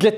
ゲ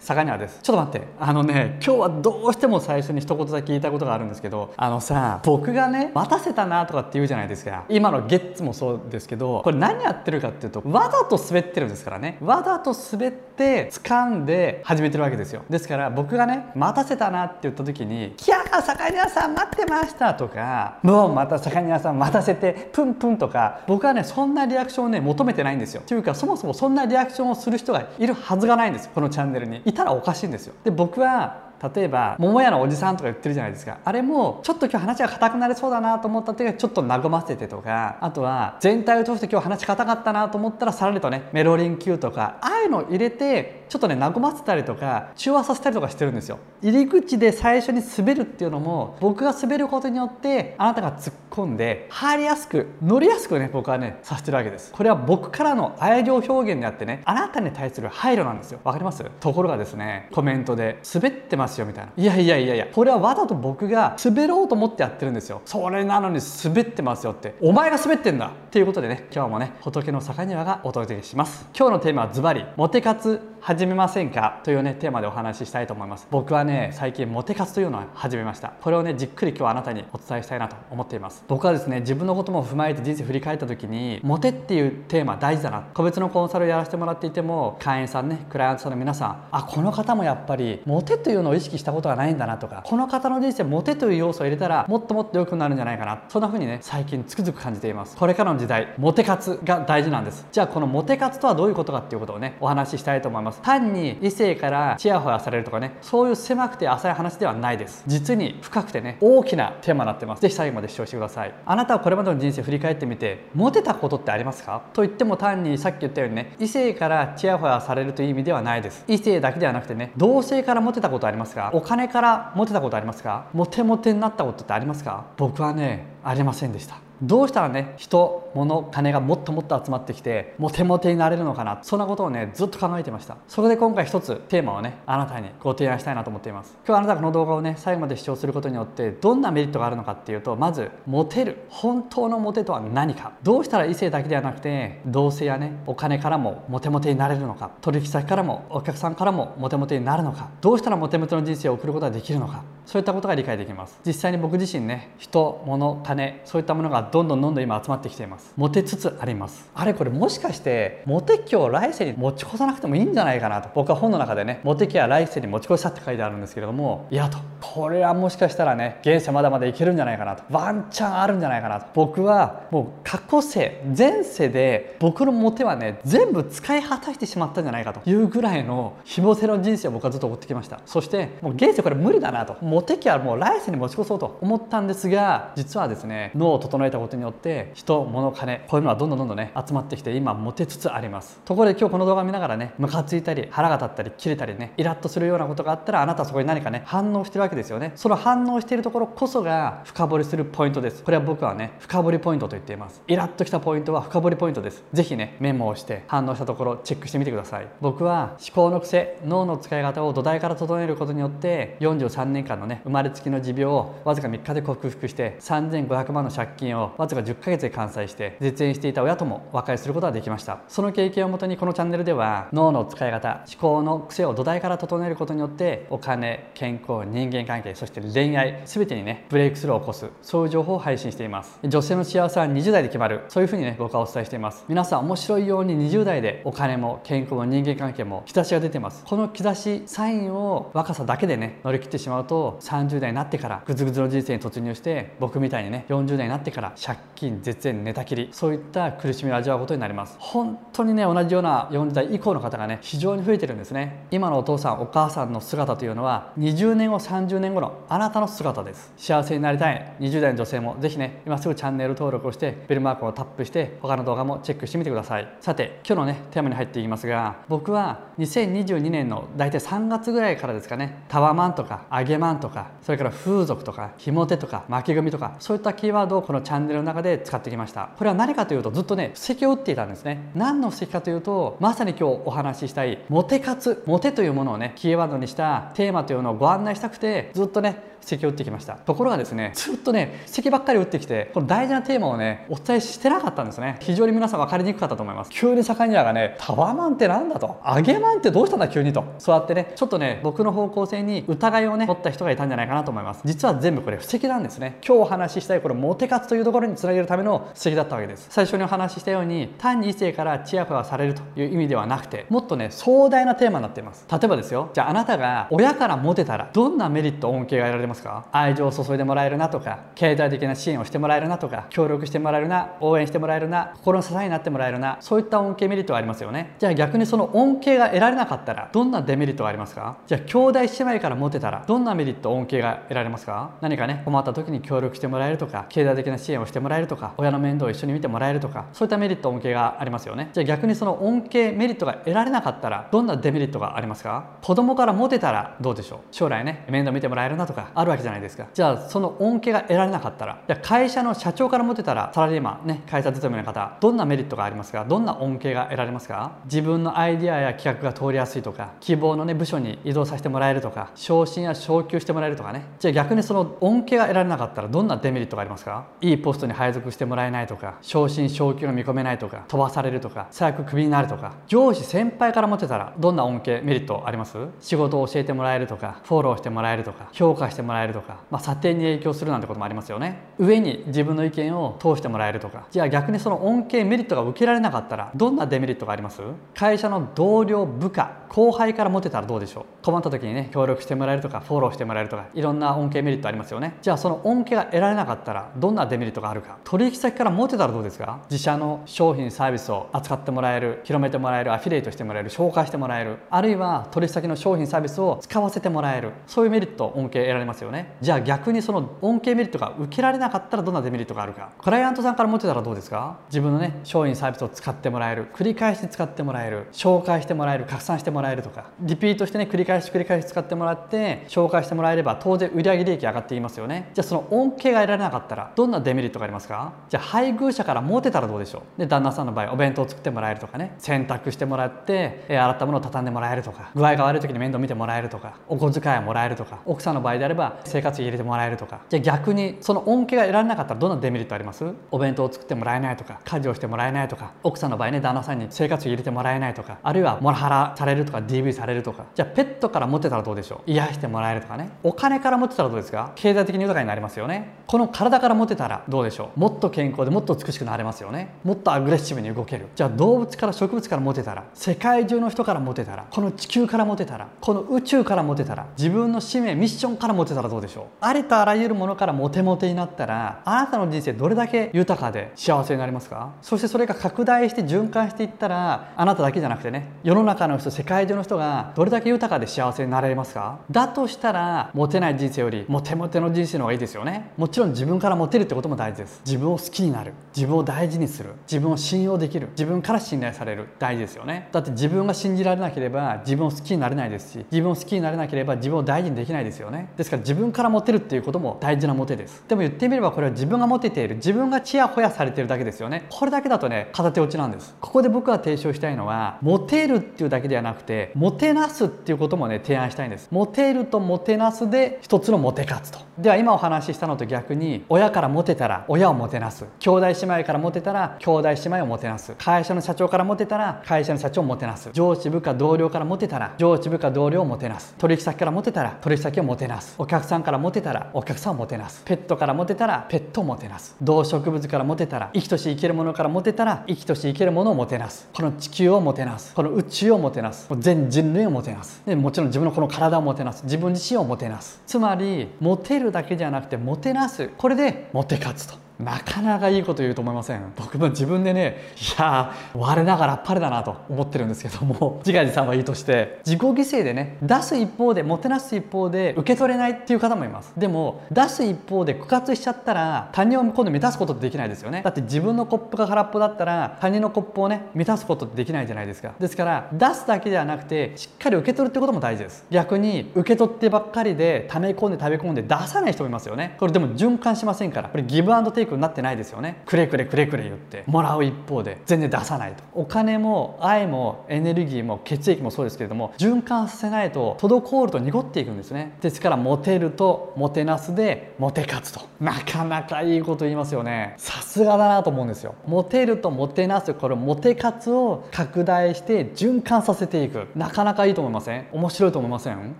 ッツ坂庭です。ちょっと待って。あのね今日はどうしても最初に一言だけ言いたいことがあるんですけどあのさ僕がね待たせたなとかって言うじゃないですか。今のゲッツもそうですけどこれ何やってるかっていうとわざと滑ってるんですからね。わざと滑って掴んで始めてるわけですよ。ですから僕がね待たせたなって言った時に「キャー坂庭さん待ってました」とか「もうまた坂庭さん待たせてプンプン」とか僕はねそんなリアクションをね求めてないんですよ。というかそもそもそんなリアクションをする人がいるはずがないんですこのチャンネルに。いたらおかしいんですよ。で僕は例えば桃屋のおじさんとか言ってるじゃないですか。あれもちょっと今日話が硬くなりそうだなと思った時はちょっと和ませてとかあとは全体を通して今日話硬かったなと思ったらさらりとねメロリン Q とかああいうのを入れてちょっとね和ませたりとか中和させたりとかしてるんですよ。入り口で最初に滑るっていうのも僕が滑ることによってあなたが突っ込んで入りやすく乗りやすくね僕はねさせてるわけです。これは僕からの愛情表現であってねあなたに対する配慮なんですよ。わかります？ところがですねコメントで滑ってますよみたいな。いやいやいやいやこれはわざと僕が滑ろうと思ってやってるんですよ。それなのに滑ってますよって。お前が滑ってんだ！っていうことでね今日もね仏の坂庭がお届けします。今日のテーマはズバリモテ活始始めませんか？というねテーマでお話ししたいと思います。僕はね最近モテ活というのを始めました。これをねじっくり今日あなたにお伝えしたいなと思っています。僕はですね自分のことも踏まえて人生振り返った時にモテっていうテーマ大事だな。個別のコンサルをやらせてもらっていても会員さんねクライアントさんの皆さんあこの方もやっぱりモテというのを意識したことはないんだなとかこの方の人生モテという要素を入れたらもっともっと良くなるんじゃないかな。そんな風にね最近つくづく感じています。これからの時代モテ活が大事なんです。じゃあこのモテ活とはどういうことかっていうことをねお話ししたいと思います。単に異性からチヤホヤされるとかねそういう狭くて浅い話ではないです。実に深くてね大きなテーマになってます。ぜひ最後まで視聴してください。あなたはこれまでの人生振り返ってみてモテたことってありますか？と言っても単にさっき言ったようにね異性からチヤホヤされるという意味ではないです。異性だけではなくてね同性からモテたことありますか？お金からモテたことありますか？モテモテになったことってありますか？僕はねありませんでした。どうしたらね人物金がもっともっと集まってきてモテモテになれるのかな。そんなことをねずっと考えてました。そこで今回一つテーマをねあなたにご提案したいなと思っています。今日あなたがこの動画をね最後まで視聴することによってどんなメリットがあるのかっていうとまずモテる。本当のモテとは何か。どうしたら異性だけではなくて同性やねお金からもモテモテになれるのか。取引先からもお客さんからもモテモテになるのか。どうしたらモテモテの人生を送ることができるのか。そういったことが理解できます。実際に僕自身ね人物金そういったものがどんどんどんどん今集まってきています。モテつつあります。あれこれもしかしてモテ期を来世に持ち越さなくてもいいんじゃないかなと。僕は本の中でねモテ期は来世に持ち越したって書いてあるんですけれどもいやとこれはもしかしたらね現世まだまだいけるんじゃないかなと。ワンチャンあるんじゃないかなと。僕はもう過去世前世で僕のモテはね全部使い果たしてしまったんじゃないかと。いうぐらいのひも手の人生を僕はずっと送ってきました。そしてもう現世これ無理だなと。モテ期はもう来世に持ち越そうと思ったんですが実はですね脳を整えたことによって人物金こういうのはどんどんどんどんね集まってきて今モテつつあります。ところで今日この動画見ながらねムカついたり腹が立ったり切れたりねイラッとするようなことがあったらあなたそこに何かね反応してるわけですよね。その反応しているところこそが深掘りするポイントです。これは僕はね深掘りポイントと言っています。イラッときたポイントは深掘りポイントです。ぜひねメモをして反応したところチェックしてみてください。僕は思考の癖脳の使い方を土台から整えることによって43年間のね生まれつきの持病をわずか3日で克服して3500万の借金をわずか10ヶ月で完済して絶縁していた親とも和解することができました。その経験をもとにこのチャンネルでは脳の使い方思考の癖を土台から整えることによってお金健康人間関係そして恋愛全てにねブレイクスルーを起こすそういう情報を配信しています。女性の幸せは20代で決まる。そういうふうにね僕はお伝えしています。皆さん面白いように20代でお金も健康も人間関係も兆しが出てます。この兆しサインを若さだけでね乗り切ってしまうと30代になってからグズグズの人生に突入して僕みたいにね40代になってから借金絶縁寝たきりきりそういった苦しみを味わうことになります。本当にね同じような40代以降の方がね非常に増えてるんですね。今のお父さんお母さんの姿というのは20年後30年後のあなたの姿です。幸せになりたい。20代の女性もぜひね今すぐチャンネル登録をしてベルマークをタップして他の動画もチェックしてみてください。さて今日のねテーマに入っていきますが僕は2022年の大体3月ぐらいからですかねタワマンとかアゲマンとかそれから風俗とかひも手とか巻き組とかそういったキーワードをこのチャンネルの中で使ってきました。これは何かというとずっとね布石を打っていたんですね。何の布石かというとまさに今日お話ししたいモテ活モテというものをねキーワードにしたテーマというのをご案内したくてずっとね布石を打ってきました。ところがですねずっとね布石ばっかり打ってきてこの大事なテーマをねお伝えしてなかったんですね。非常に皆さん分かりにくかったと思います。急に盛んにはがねタワマンってなんだと揚げマンってどうしたんだ急にとそうやってねちょっとね僕の方向性に疑いをね持った人がいたんじゃないかなと思います。実は全部これ布石なんですね。今日お話ししたいこれモテ活というところにつなげるための布石だったわけです。最初にお話ししたように単に異性からチヤホヤされるという意味ではなくてもっとね壮大なテーマになっています。例えばですよ。じゃああなたが親からモテたらどんなメリット恩恵が得られますか？愛情を注いでもらえるなとか経済的な支援をしてもらえるなとか協力してもらえるな応援してもらえるな心の支えになってもらえるなそういった恩恵メリットがありますよね。じゃあ逆にその恩恵が得られなかったらどんなデメリットがありますか？じゃあ兄弟姉妹からモテたらどんなメリット恩恵が得られますか？何かね困った時に協力してもらえるとか経済的な支援をしてもらえるとか親の面倒を一緒に見てもらえるとかそういったメリット恩恵がありますよね。じゃあ逆にその恩恵メリットが得られなかったらどんなデメリットがありますか？子供からモテたらどうでしょう？将来ね面倒見てもらえるなとかあるわけじゃないですか。じゃあその恩恵が得られなかったらじゃあ会社の社長からモテたらサラリーマンね会社勤めの方どんなメリットがありますか？どんな恩恵が得られますか？自分のアイデアや企画が通りやすいとか希望のね部署に移動させてもらえるとか昇進や昇給してもらえるとかね。じゃあ逆にその恩恵が得られなかったらどんなデメリットがありますか？いいポストに配属してもらえないとかか昇進昇給が見込めないとか飛ばされるとか最悪クビになるとか上司先輩からモテたらどんな恩恵メリットあります？仕事を教えてもらえるとかフォローしてもらえるとか評価してもらえるとか、まあ、査定に影響するなんてこともありますよね。上に自分の意見を通してもらえるとかじゃあ逆にその恩恵メリットが受けられなかったらどんなデメリットがあります？会社の同僚部下後輩からモテたらどうでしょう？困った時にね協力してもらえるとかフォローしてもらえるとかいろんな恩恵メリットありますよね。じゃあその恩恵が得られなかったらどんなデメリットがあるか？取引先から持モテたらどうですか？自社の商品サービスを扱ってもらえる広めてもらえるアフィリエイトしてもらえる紹介してもらえるあるいは取引先の商品サービスを使わせてもらえるそういうメリット恩恵得られますよね。じゃあ逆にその恩恵メリットが受けられなかったらどんなデメリットがあるか。クライアントさんからモテたらどうですか？自分のね商品サービスを使ってもらえる繰り返し使ってもらえる紹介してもらえる拡散してもらえるとか。リピートしてね繰り返し繰り返し使ってもらって紹介してもらえれば当然売上利益上がっていますよね。じゃあその恩恵が得られなかったらどんなデメリットがありますか？じゃあ配偶者からモテたらどうでしょう？で旦那さんの場合お弁当を作ってもらえるとかね。洗濯してもらって洗ったものを畳んでもらえるとか具合が悪い時に面倒見てもらえるとかお小遣いをもらえるとか奥さんの場合であれば生活費入れてもらえるとか。じゃあ逆にその恩恵が得られなかったらどんなデメリットあります？お弁当を作ってもらえないとか家事をしてもらえないとか。奥さんの場合ね旦那さんに生活費入れてもらえないとかあるいはモラハラされるとか DV されるとか。じゃあペットからモテたらどうでしょう？癒してもらえるとかね。お金からモテたらどうですか？経済的に豊かになりますよね。この体からモテたらどうでしょう？もっと健康でもっと美しくなれますよね。もっとアグレッシブに動ける。じゃあ動物から植物からモテたら世界中の人からモテたらこの地球からモテたらこの宇宙からモテたら自分の使命ミッションからモテたらどうでしょう？ありとあらゆるものからモテモテになったらあなたの人生どれだけ豊かで幸せになりますか？そしてそれが拡大して循環していったらあなただけじゃなくてね世の中の人世界中の人がどれだけ豊かで幸せになれますか？だとしたらモテない人生よりモテモテの人生の方がいいですよね。もちろん自分からモテるってことも大事です。自分を好きになる。自分を大事にする。自分を信用できる。自分から信頼される。大事ですよね。だって自分が信じられなければ自分を好きになれないですし自分を好きになれなければ自分を大事にできないですよね。ですから自分からモテるっていうことも大事なモテです。でも言ってみればこれは自分がモテている。自分がチヤホヤされてるだけですよね。これだけだとね片手落ちなんです。ここで僕が提唱したいのはモテるっていうだけではなくてモテなすっていうこともね提案したいんです。モテるとモテなすで一つのモテ活と。では今お話ししたのと逆に親からモテたら親をもてなす。兄弟姉妹からモテたら兄弟姉妹をもてなす。会社の社長からモテたら会社の社長をもてなす。上司部下同僚からモテたら上司部下同僚をもてなす。取引先からモテたら取引先をもてなす。お客さんからモテたらお客さんをもてなす。ペットからモテたらペットをもてなす。動植物からモテたら生きとし生けるものからモテたら生きとし生けるものをもてなす。この地球をもてなす。この宇宙をもてなす。全人類をもてなす。でもちろん自分のこの体をもてなす。自分自身をもてなす。つまりモテるだけじゃなくてもてなす。これでモテ活と。なかなかいいこと言うと思いません。僕も自分でねいや我ながらあっぱれだなと思ってるんですけども。自画自賛はいいとして自己犠牲でね出す一方でもてなす一方で受け取れないっていう方もいます。でも出す一方で枯渇しちゃったら他人を今度満たすことってできないですよね。だって自分のコップが空っぽだったら他人のコップをね満たすことってできないじゃないですか。ですから出すだけではなくてしっかり受け取るってことも大事です。逆に受け取ってばっかりで溜め込んで食べ込んで出さない人もいますよね。これでも循環しませんから。これギブアンドテイククになってないですよねくれくれくれくれ言ってもらう一方で全然出さないと。お金も愛もエネルギーも血液もそうですけれども循環させないと滞ると濁っていくんですね。ですからモテるともてなすでモテ勝つと。なかなかいいこと言いますよね。さすがだなと思うんですよ。モテるともてなすこれモテ活を拡大して循環させていく。なかなかいいと思いません？面白いと思いません？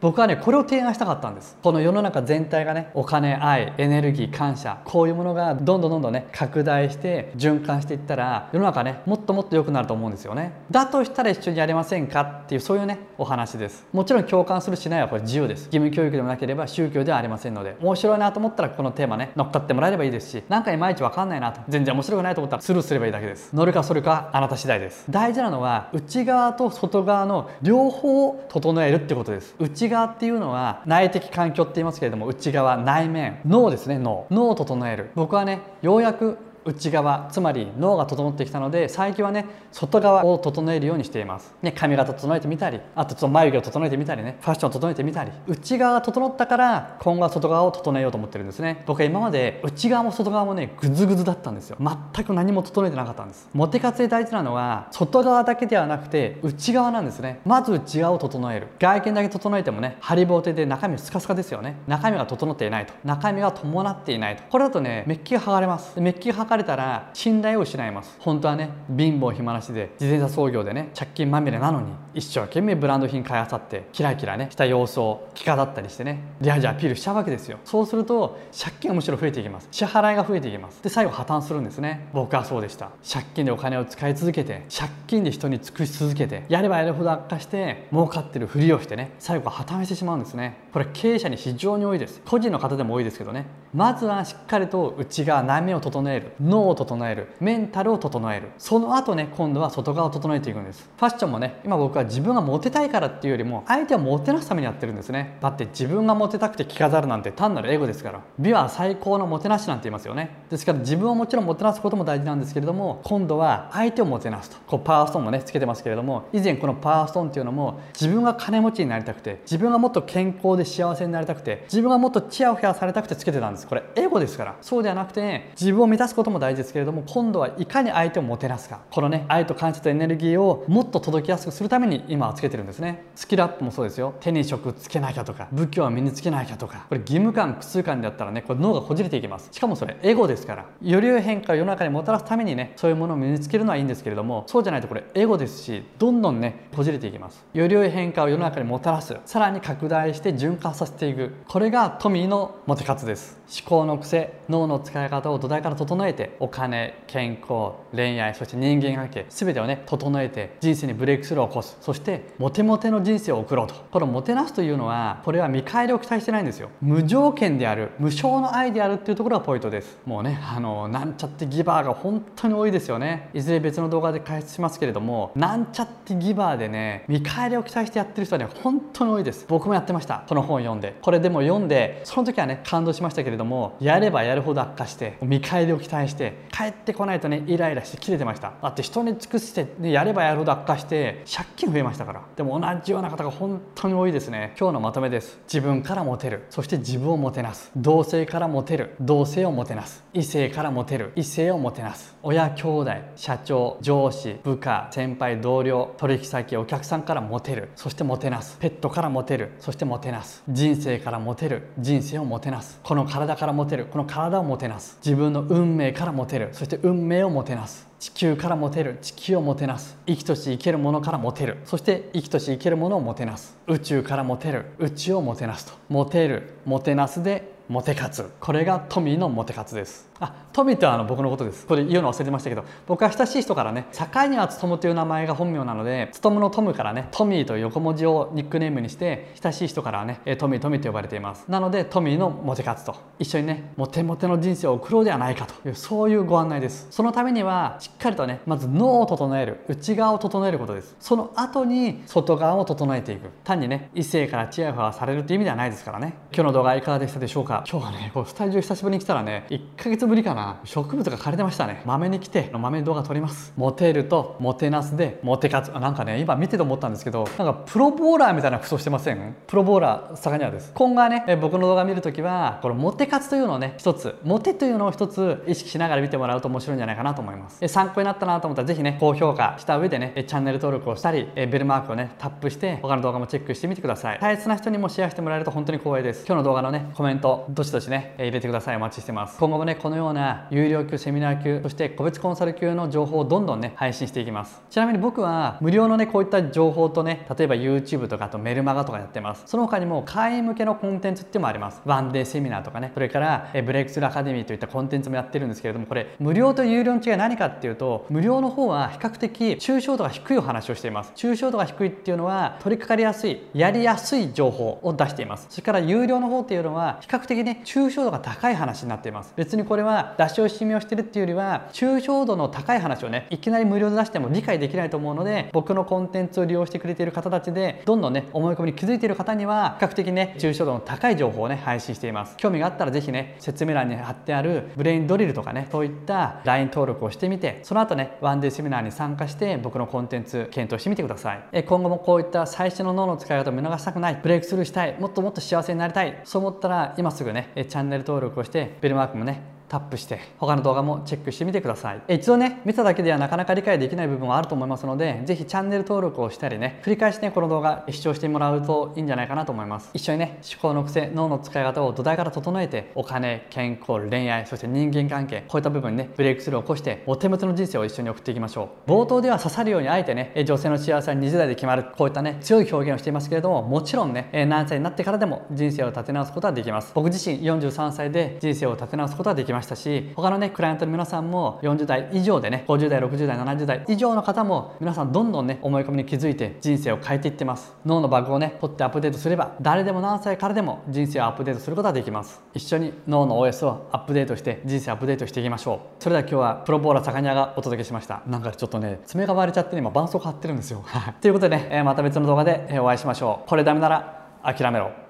僕はねこれを提案したかったんです。この世の中全体がねお金愛エネルギー感謝こういうものがどんどんどんどんね拡大して循環していったら世の中ねもっともっと良くなると思うんですよね。だとしたら一緒にやりませんかっていうそういうねお話です。もちろん共感するしないはこれ自由です。義務教育でもなければ宗教ではありませんので。面白いなと思ったらこのテーマね乗っかってもらえればいいですしなんかいまいち分かんないなと全然面白くないと思ったらスルーすればいいだけです。乗るかそれかあなた次第です。大事なのは内側と外側の両方を整えるってことです。内側っていうのは内的環境って言いますけれども内側内面脳ですね脳。脳を整える。僕はねようやく内側つまり脳が整ってきたので最近はね外側を整えるようにしています、ね、髪型整えてみたりあとちょっと眉毛を整えてみたりねファッションを整えてみたり。内側が整ったから今後は外側を整えようと思ってるんですね。僕は今まで内側も外側もねグズグズだったんですよ。全く何も整えてなかったんです。モテ活で大事なのは外側だけではなくて内側なんですね。まず内側を整える。外見だけ整えてもねハリボーテで中身スカスカですよね。中身が整っていないと。中身が伴っていないと。これだとねメッキが剥がれます。メッキが剥がれたら信頼を失います。本当はね貧乏暇なしで自転車操業でね借金まみれなのに一生懸命ブランド品買いあさってキラキラねした様子を着飾ったりしてねリアジアピールしちゃうわけですよ。そうすると借金がむしろ増えていきます。支払いが増えていきます。で最後破綻するんですね。僕はそうでした。借金でお金を使い続けて借金で人に尽くし続けてやればやるほど悪化して儲かってるふりをしてね最後は破綻してしまうんですね。これ経営者に非常に多いです。個人の方でも多いですけどね。まずはしっかりと内側内面を整える。脳を整えるメンタルを整える。その後ね今度は外側を整えていくんです。ファッションもね今僕は自分がモテたいからっていうよりも相手をモテなすためにやってるんですね。だって自分がモテたくて着飾るなんて単なるエゴですから。美は最高のもてなしなんて言いますよね。ですから自分をもちろんもてなすことも大事なんですけれども今度は相手をもてなすと。こうパワーストーンもねつけてますけれども以前このパワーストーンっていうのも自分が金持ちになりたくて自分がもっと健康で幸せになりたくて自分がもっとチヤホヤされたくてつけてたんです。これエゴですから。そうではなくて自分を満たすことも大事ですけれども今度はいかに相手をもてなすかこのね愛と感謝とエネルギーをもっと届きやすくするために今はつけてるんですね。スキルアップもそうですよ。手に職つけなきゃとか仏教は身につけなきゃとか。これ義務感苦痛感であったらねこれ脳がこじれていきます。しかもそれエゴですから。より良い変化を世の中にもたらすためにねそういうものを身につけるのはいいんですけれどもそうじゃないとこれエゴですしどんどんねこじれていきます。より良い変化を世の中にもたらす。さらに拡大して循環させていく。これが富のモテ活です。思考の癖脳の使い方を土台から整えてお金健康恋愛そして人間関係全てをね整えて人生にブレイクスルーを起こす。そしてモテモテの人生を送ろうと。このもてなすというのはこれは見返りを期待してないんですよ。無条件である無償の愛であるっていうところがポイントです。もうねあのなんちゃってギバーが本当に多いですよね。いずれ別の動画で解説しますけれどもなんちゃってギバーでね見返りを期待してやってる人はね本当に多いです。僕もやってました。この本を読んで。これでも読んでその時はね感動しましたけれどもやればやるほど悪化して見返りを期待して帰ってこないとねイライラして切れてました。だって人に尽くして、ね、やればやるほど悪化して借金増えましたから。でも同じような方が本当に多いですね。今日のまとめです。自分からモテる。そして自分をもてなす。同性からモテる。同性をもてなす。異性からモテる。異性をもてなす。親兄弟社長上司部下先輩同僚取引先お客さんからモテる。そしてもてなす。ペットからモテる。そしてもてなす。人生からモテる。人生をもてなす。この体からモテる。この体をもてなす。自分の運命からからモテる。そして運命をもてなす。地球からモテる。地球をもてなす。生きとし生けるものからモテる。そして生きとし生けるものをもてなす。宇宙からモテる。宇宙をもてなすと。モテる。もてなすでモテ活これがトミーのモテ活です。あトミーってあの僕のことです。これ言うの忘れてましたけど僕は親しい人からね境には勉という名前が本名なので勉のトムからねトミーという横文字をニックネームにして親しい人からはねトミートミーと呼ばれています。なのでトミーのモテ活と。一緒にねモテモテの人生を送ろうではないかというそういうご案内です。そのためにはしっかりとねまず脳を整える内側を整えることです。その後に外側を整えていく。単にね異性からチヤホヤされるっていう意味ではないですからね。今日の動画いかがでしたでしょうか？今日はねこうスタジオ久しぶりに来たらね1ヶ月ぶりかな。植物が枯れてましたね。豆に来て豆動画撮ります。モテるとモテなすでモテ活。なんかね今見てて思ったんですけどなんかプロボーラーみたいな服装してません？プロボーラーサガニアです。今後はね僕の動画見るときはこのモテ活というのをね一つモテというのを一つ意識しながら見てもらうと面白いんじゃないかなと思います。参考になったなと思ったらぜひね高評価した上でねチャンネル登録をしたりベルマークをねタップして他の動画もチェックしてみてください。大切な人にもシェアしてもらえると本当に光栄です。今日の動画のねコメントどしどしね。入れてください。お待ちしてます。今後もねこのような有料級セミナー級そして個別コンサル級の情報をどんどんね配信していきます。ちなみに僕は無料のねこういった情報とね例えば YouTube とかあとメルマガとかやってます。その他にも会員向けのコンテンツってもあります。ワンデーセミナーとかね。それからブレイクスルーアカデミーといったコンテンツもやってるんですけれどもこれ無料と有料の違い何かっていうと無料の方は比較的抽象度が低いお話をしています。抽象度が低いっていうのは取り掛かりやすいやりやすい情報を出しています。それから有料の方っていうのは比較的ね抽象度が高い話になっています。別にこれは出し惜しみをしてるっていうよりは抽象度の高い話をねいきなり無料で出しても理解できないと思うので僕のコンテンツを利用してくれている方たちでどんどんね思い込みに気づいている方には比較的ね抽象度の高い情報をね配信しています。興味があったら是非ね説明欄に貼ってあるブレインドリルとかねそういった LINE 登録をしてみてその後ねワンデーセミナーに参加して僕のコンテンツ検討してみてください。今後もこういった最初の脳の使い方を見逃したくないブレイクスルーしたいもっともっと幸せになりたいそう思ったら今すすぐねチャンネル登録をしてベルマークもねタップして他の動画もチェックしてみてください。一度ね見ただけではなかなか理解できない部分はあると思いますので是非チャンネル登録をしたりね繰り返しねこの動画視聴してもらうといいんじゃないかなと思います。一緒にね思考の癖脳の使い方を土台から整えてお金健康恋愛そして人間関係こういった部分ねブレイクスルーを起こしてお手持ちの人生を一緒に送っていきましょう。冒頭では刺さるようにあえてね女性の幸せは20代で決まるこういったね強い表現をしていますけれどももちろんね何歳になってからでも人生を立て直すことはできます。僕自身43歳で人生を立て直すことはできまましたし他のねクライアントの皆さんも40代以上でね50代60代70代以上の方も皆さんどんどんね思い込みに気づいて人生を変えていってます。脳のバグをね取ってアップデートすれば誰でも何歳からでも人生をアップデートすることができます。一緒に脳の OS をアップデートして人生アップデートしていきましょう。それでは今日はプロボーラーサカニアがお届けしました。なんかちょっとね爪が割れちゃって今絆創膏貼ってるんですよ。ということでねまた別の動画でお会いしましょう。これダメなら諦めろ。